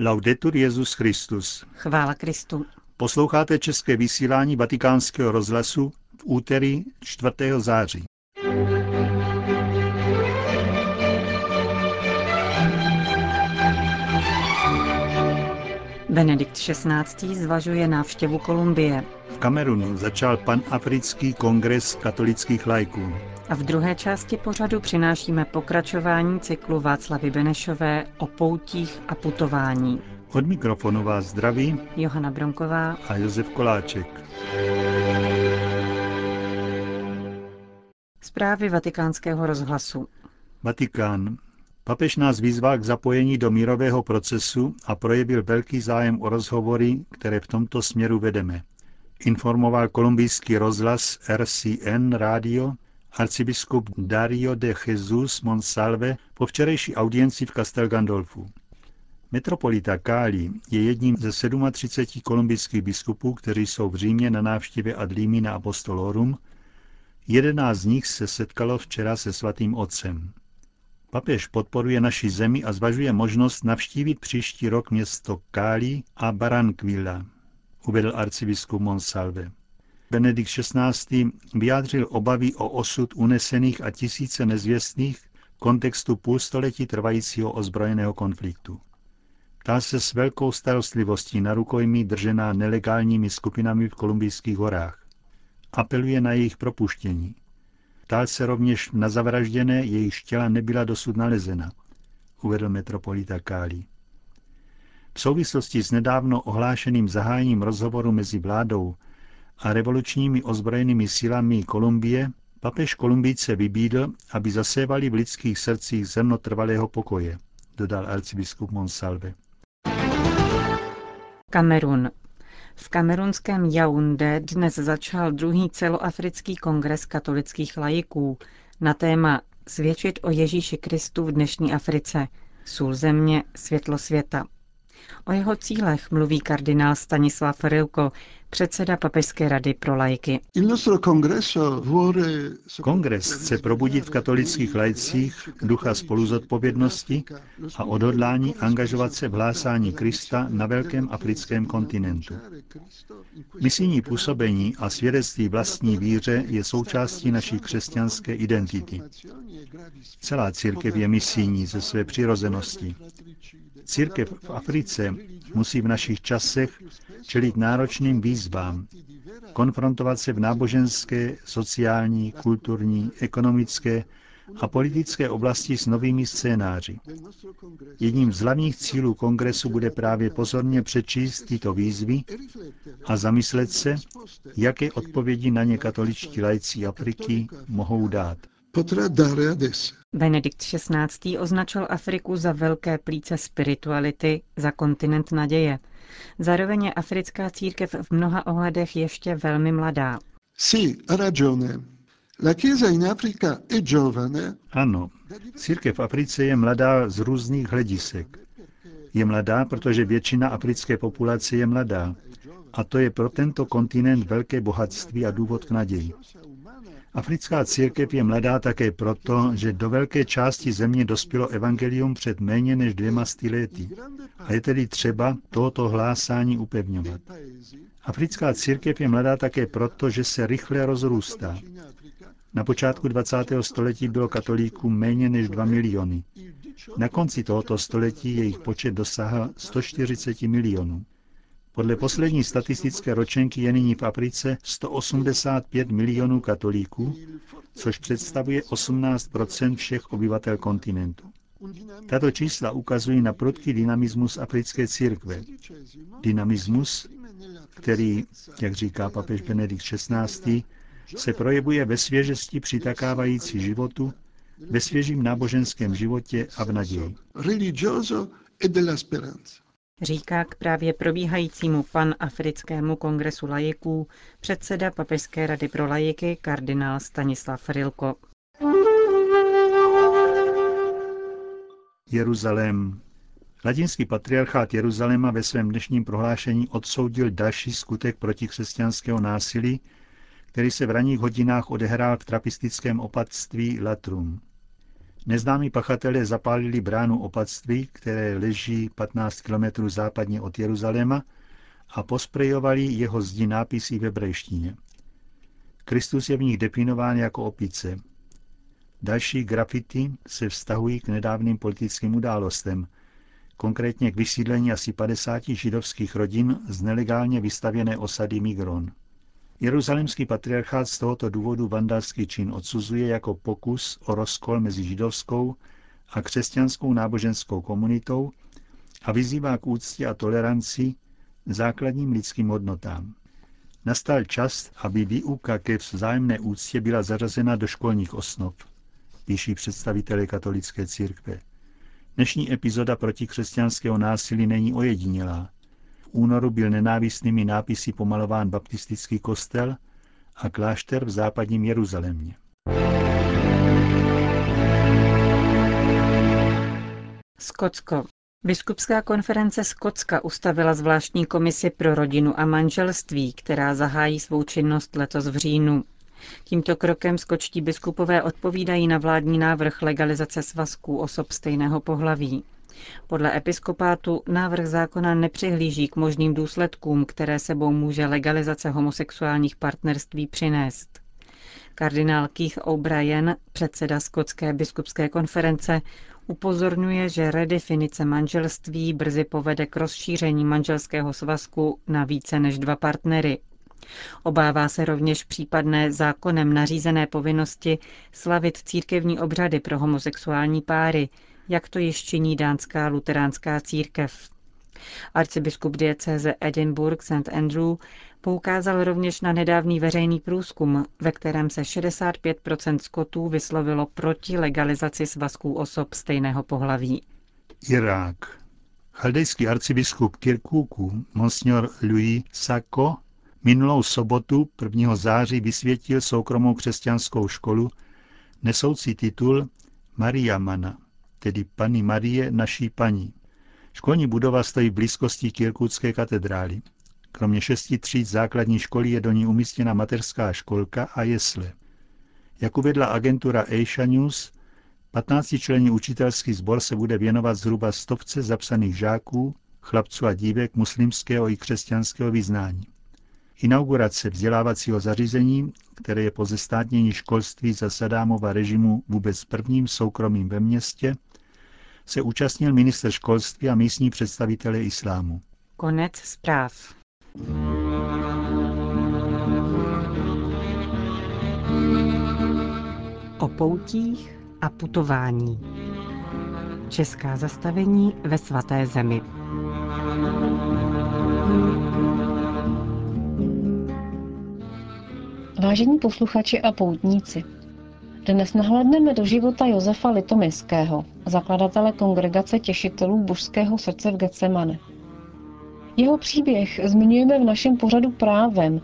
Laudetur Jezus Christus. Chvála Kristu. Posloucháte české vysílání Vatikánského rozhlasu v úterý 4. září. Benedikt XVI. zvažuje návštěvu Kolumbie. V Kamerunu začal panafrický kongres katolických lajků. A v druhé části pořadu přinášíme pokračování cyklu Václavy Benešové o poutích a putování. Od mikrofonu vás zdraví Johana Bronková a Josef Koláček. Zprávy vatikánského rozhlasu. Vatikán. Papež nás vyzval k zapojení do mírového procesu a projevil velký zájem o rozhovory, které v tomto směru vedeme. Informoval kolumbijský rozhlas RCN Radio arcibiskup Dario de Jesus Monsalve po včerejší audienci v Castel Gandolfu. Metropolita Cali je jedním ze 37 kolumbijských biskupů, kteří jsou v Římě na návštěvě ad limina apostolorum. Jedenáct z nich se setkalo včera se svatým otcem. Papež podporuje naši zemi a zvažuje možnost navštívit příští rok město Cali a Baranquilla, uvedl arcibiskup Monsalve. Benedikt XVI. vyjádřil obavy o osud unesených a tisíce nezvěstných v kontextu půlstoletí trvajícího ozbrojeného konfliktu. Ptá se s velkou starostlivostí na rukojmí držená nelegálními skupinami v kolumbijských horách. Apeluje na jejich propuštění. Ptá se rovněž na zavražděné, jejich těla nebyla dosud nalezena, uvedl metropolita Káli. V souvislosti s nedávno ohlášeným zahájením rozhovoru mezi vládou a revolučními ozbrojenými silami Kolumbie papež Kolumbijce vybídl, aby zasévali v lidských srdcích zrno trvalého pokoje, dodal arcibiskup Monsalve. Kamerun. V kamerunském Yaoundé dnes začal druhý celoafrický kongres katolických laiků na téma Svědčit o Ježíši Kristu v dnešní Africe, sůl země, světlo světa. O jeho cílech mluví kardinál Stanislav Rilko, předseda Papežské rady pro lajky. Kongres chce probudit v katolických lajcích ducha spoluzodpovědnosti a odhodlání angažovat se v hlásání Krista na velkém africkém kontinentu. Misijní působení a svědectví vlastní víře je součástí naší křesťanské identity. Celá církev je misijní ze své přirozenosti. Církev v Africe musí v našich časech čelit náročným výzvám, konfrontovat se v náboženské, sociální, kulturní, ekonomické a politické oblasti s novými scénáři. Jedním z hlavních cílů kongresu bude právě pozorně přečíst tyto výzvy a zamyslet se, jaké odpovědi na ně katoličtí lajci Afriky mohou dát. Benedikt XVI. označil Afriku za velké plíce spirituality, za kontinent naděje. Zároveň je africká církev v mnoha ohledech ještě velmi mladá. Ano, církev v Africe je mladá z různých hledisek. Je mladá, protože většina africké populace je mladá. A to je pro tento kontinent velké bohatství a důvod k naději. Africká církev je mladá také proto, že do velké části země dospělo evangelium před méně než dvěma lety. A je tedy třeba tohoto hlásání upevňovat. Africká církev je mladá také proto, že se rychle rozrůstá. Na počátku 20. století bylo katolíků méně než 2 miliony. Na konci tohoto století jejich počet dosáhl 140 milionů. Podle poslední statistické ročenky je nyní v Africe 185 milionů katolíků, což představuje 18% všech obyvatel kontinentu. Tato čísla ukazují na prudký dynamismus africké církve. Dynamismus, který, jak říká papež Benedikt XVI., se projevuje ve svěžesti přitakávající životu, ve svěžím náboženském životě a v naději říká k právě probíhajícímu panafrickému kongresu lajiků předseda Papežské rady pro lajiky kardinál Stanislav Rilko. Jeruzalém. Latinský patriarchát Jeruzaléma ve svém dnešním prohlášení odsoudil další skutek protikřesťanského násilí, který se v ranních hodinách odehrál v trapistickém opatství Latrum. Neznámí pachatelé zapálili bránu opatství, které leží 15 km západně od Jeruzaléma a posprejovali jeho zdi nápisy v hebrejštině. Kristus je v nich definován jako opice. Další grafity se vztahují k nedávným politickým událostem, konkrétně k vysídlení asi 50 židovských rodin z nelegálně vystavěné osady Migron. Jeruzalemský patriarchát z tohoto důvodu vandalský čin odsuzuje jako pokus o rozkol mezi židovskou a křesťanskou náboženskou komunitou a vyzývá k úctě a toleranci základním lidským hodnotám. Nastal čas, aby výuka ke vzájemné úctě byla zařazena do školních osnov, píší představitelé katolické církve. Dnešní epizoda protikřesťanského násilí není ojedinělá. Únoru byl nenávistnými nápisy pomalován baptistický kostel a klášter v západním Jeruzalémě. Skotsko. Biskupská konference Skotska ustavila zvláštní komisi pro rodinu a manželství, která zahájí svou činnost letos v říjnu. Tímto krokem skočtí biskupové odpovídají na vládní návrh legalizace svazků osob stejného pohlaví. Podle episkopátu návrh zákona nepřihlíží k možným důsledkům, které sebou může legalizace homosexuálních partnerství přinést. Kardinál Keith O'Brien, předseda Skotské biskupské konference, upozorňuje, že redefinice manželství brzy povede k rozšíření manželského svazku na více než dva partnery. Obává se rovněž případné zákonem nařízené povinnosti slavit církevní obřady pro homosexuální páry, jak to již činí dánská luteránská církev. Arcibiskup diecéze Edinburgh St. Andrew poukázal rovněž na nedávný veřejný průzkum, ve kterém se 65% skotů vyslovilo proti legalizaci svazků osob stejného pohlaví. Irák. Chaldejský arcibiskup Kirkuku, monsignor Louis Sako, minulou sobotu 1. září vysvětil soukromou křesťanskou školu nesoucí titul Maria Mana tedy Pany Marie, naší paní. Školní budova stojí v blízkosti Kirkutské katedrály. Kromě šesti tříd základní školy je do ní umístěna mateřská školka a jesle. Jak uvedla agentura Asia News, 15-členný učitelský sbor se bude věnovat zhruba stovce zapsaných žáků, chlapců a dívek muslimského i křesťanského vyznání. Inaugurace vzdělávacího zařízení, které je po zestátnění školství za Sadámova režimu vůbec prvním soukromým ve městě, se účastnil minister školství a místní představitelé islámu. Konec zpráv. O poutích a putování. Česká zastavení ve svaté zemi. Vážení posluchači a poutníci, dnes nahlédneme do života Josefa Litomiského, zakladatele kongregace těšitelů božského srdce v Getsemane. Jeho příběh zmiňujeme v našem pořadu právem,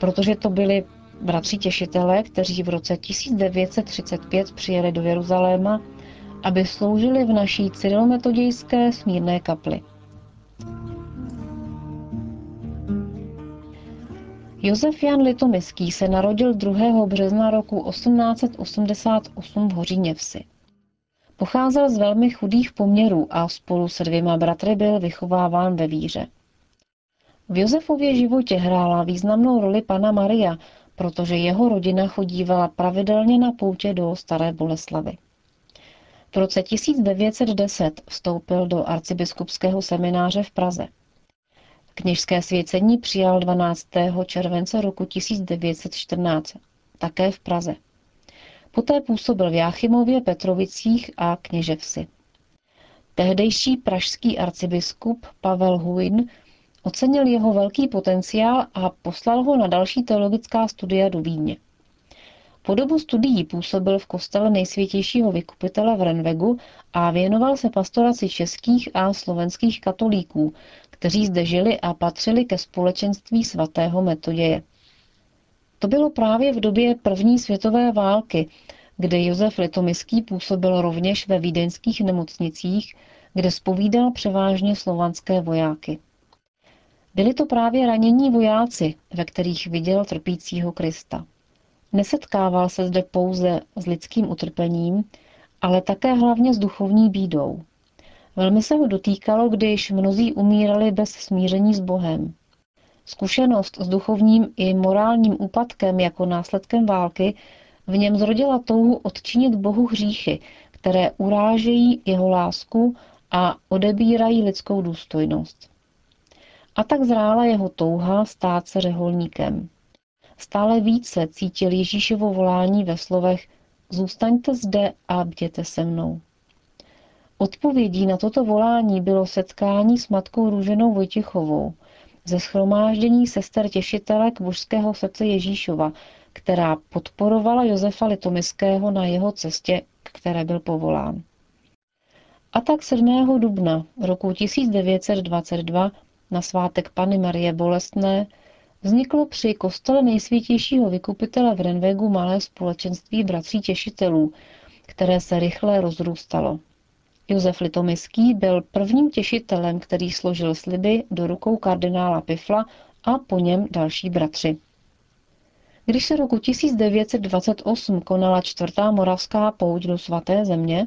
protože to byli bratři těšitelé, kteří v roce 1935 přijeli do Jeruzaléma, aby sloužili v naší cyrilometodějské smírné kapli. Josef Jan Litomyský se narodil 2. března roku 1888 v Hoříněvsi. Pocházel z velmi chudých poměrů a spolu se dvěma bratry byl vychováván ve víře. V Josefově životě hrála významnou roli pana Maria, protože jeho rodina chodívala pravidelně na poutě do Staré Boleslavy. V roce 1910 vstoupil do arcibiskupského semináře v Praze. Kněžské svěcení přijal 12. července roku 1914, také v Praze. Poté působil v Jáchymově, Petrovicích a Kněževsi. Tehdejší pražský arcibiskup Pavel Huin ocenil jeho velký potenciál a poslal ho na další teologická studia do Vídně. Po dobu studií působil v kostele nejsvětějšího vykupitele v Renvegu a věnoval se pastoraci českých a slovenských katolíků, kteří zde žili a patřili ke společenství svatého Metoděje. To bylo právě v době první světové války, kde Josef Litomiský působil rovněž ve vídeňských nemocnicích, kde spovídal převážně slovanské vojáky. Byli to právě ranění vojáci, ve kterých viděl trpícího Krista. Nesetkával se zde pouze s lidským utrpením, ale také hlavně s duchovní bídou. Velmi se ho dotýkalo, když mnozí umírali bez smíření s Bohem. Zkušenost s duchovním i morálním úpadkem jako následkem války v něm zrodila touhu odčinit Bohu hříchy, které urážejí jeho lásku a odebírají lidskou důstojnost. A tak zrála jeho touha stát se řeholníkem. Stále více cítil Ježíšovo volání ve slovech Zůstaňte zde a bděte se mnou. Odpovědí na toto volání bylo setkání s matkou Růženou Vojtěchovou ze schromáždění sester těšitelek božského srdce Ježíšova, která podporovala Josefa Litomiského na jeho cestě, k které byl povolán. A tak 7. dubna roku 1922 na svátek Pany Marie Bolestné vzniklo při kostele nejsvětějšího vykupitele v Renvegu malé společenství bratří těšitelů, které se rychle rozrůstalo. Josef Litomiský byl prvním těšitelem, který složil sliby do rukou kardinála Pifla a po něm další bratři. Když se roku 1928 konala čtvrtá moravská pouť do svaté země,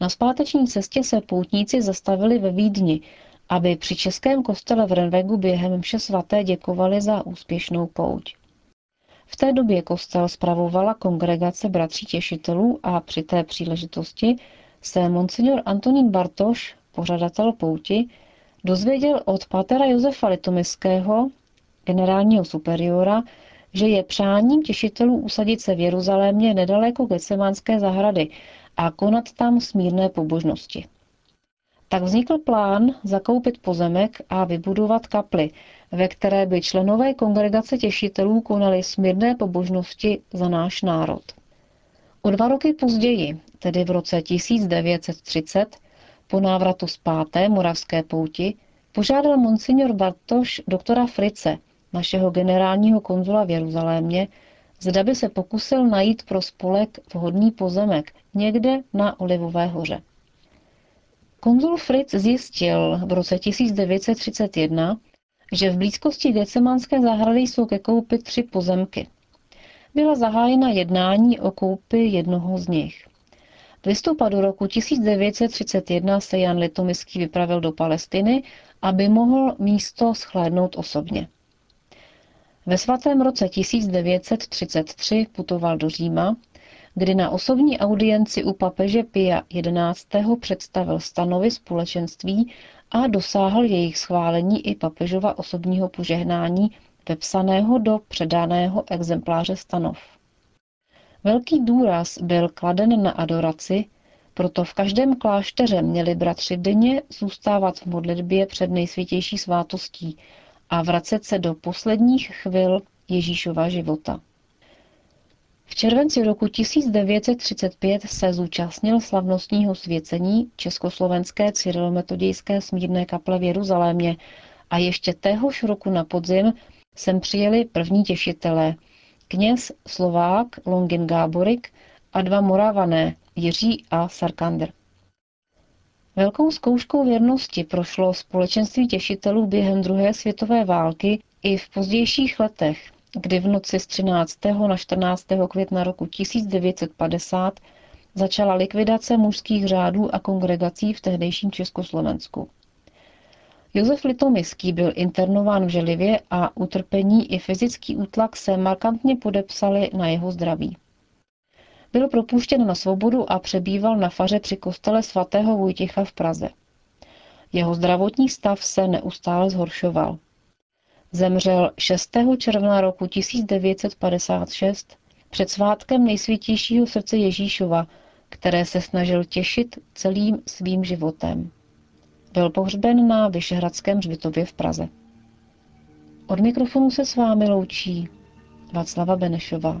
na zpáteční cestě se poutníci zastavili ve Vídni, aby při českém kostele v Renvegu během mše svaté děkovali za úspěšnou pouť. V té době kostel spravovala kongregace bratří těšitelů a při té příležitosti se monsignor Antonín Bartoš, pořadatel pouti, dozvěděl od patera Josefa Litomiského, generálního superiora, že je přáním těšitelů usadit se v Jeruzalémě nedaleko Getsemánské zahrady a konat tam smírné pobožnosti. Tak vznikl plán zakoupit pozemek a vybudovat kapli, ve které by členové kongregace těšitelů konali smírné pobožnosti za náš národ. O dva roky později, tedy v roce 1930, po návratu z páté moravské pouti, požádal monsignor Bartoš doktora Frice, našeho generálního konzula v Jeruzalémě, zda by se pokusil najít pro spolek vhodný pozemek někde na Olivové hoře. Konzul Fritz zjistil v roce 1931, že v blízkosti Getsemanské zahrady jsou ke koupi tři pozemky. Byla zahájena jednání o koupi jednoho z nich. V listopadu roku 1931 se Jan Litomiský vypravil do Palestiny, aby mohl místo schlédnout osobně. Ve svatém roce 1933 putoval do Říma, kdy na osobní audienci u papeže Pia XI. představil stanovy společenství a dosáhl jejich schválení i papežova osobního požehnání vepsaného do předaného exempláře stanov. Velký důraz byl kladen na adoraci, proto v každém klášteře měli bratři denně zůstávat v modlitbě před nejsvětější svátostí a vracet se do posledních chvil Ježíšova života. V červenci roku 1935 se zúčastnil slavnostního svěcení Československé cyrilometodějské smírné kaple v Jeruzalémě. A ještě téhož roku na podzim sem přijeli první těšitelé, kněz Slovák Longin Gáborik a dva Moravané, Jiří a Sarkander. Velkou zkouškou věrnosti prošlo společenství těšitelů během druhé světové války i v pozdějších letech, kdy v noci z 13. na 14. května roku 1950 začala likvidace mužských řádů a kongregací v tehdejším Československu. Josef Litomiský byl internován v Želivě a utrpení i fyzický útlak se markantně podepsali na jeho zdraví. Byl propuštěn na svobodu a přebýval na faře při kostele svatého Vojtěcha v Praze. Jeho zdravotní stav se neustále zhoršoval. Zemřel 6. června roku 1956 před svátkem nejsvětějšího srdce Ježíšova, které se snažil těšit celým svým životem. Byl pohřben na Vyšehradském hřbitově v Praze. Od mikrofonu se s vámi loučí Václava Benešová.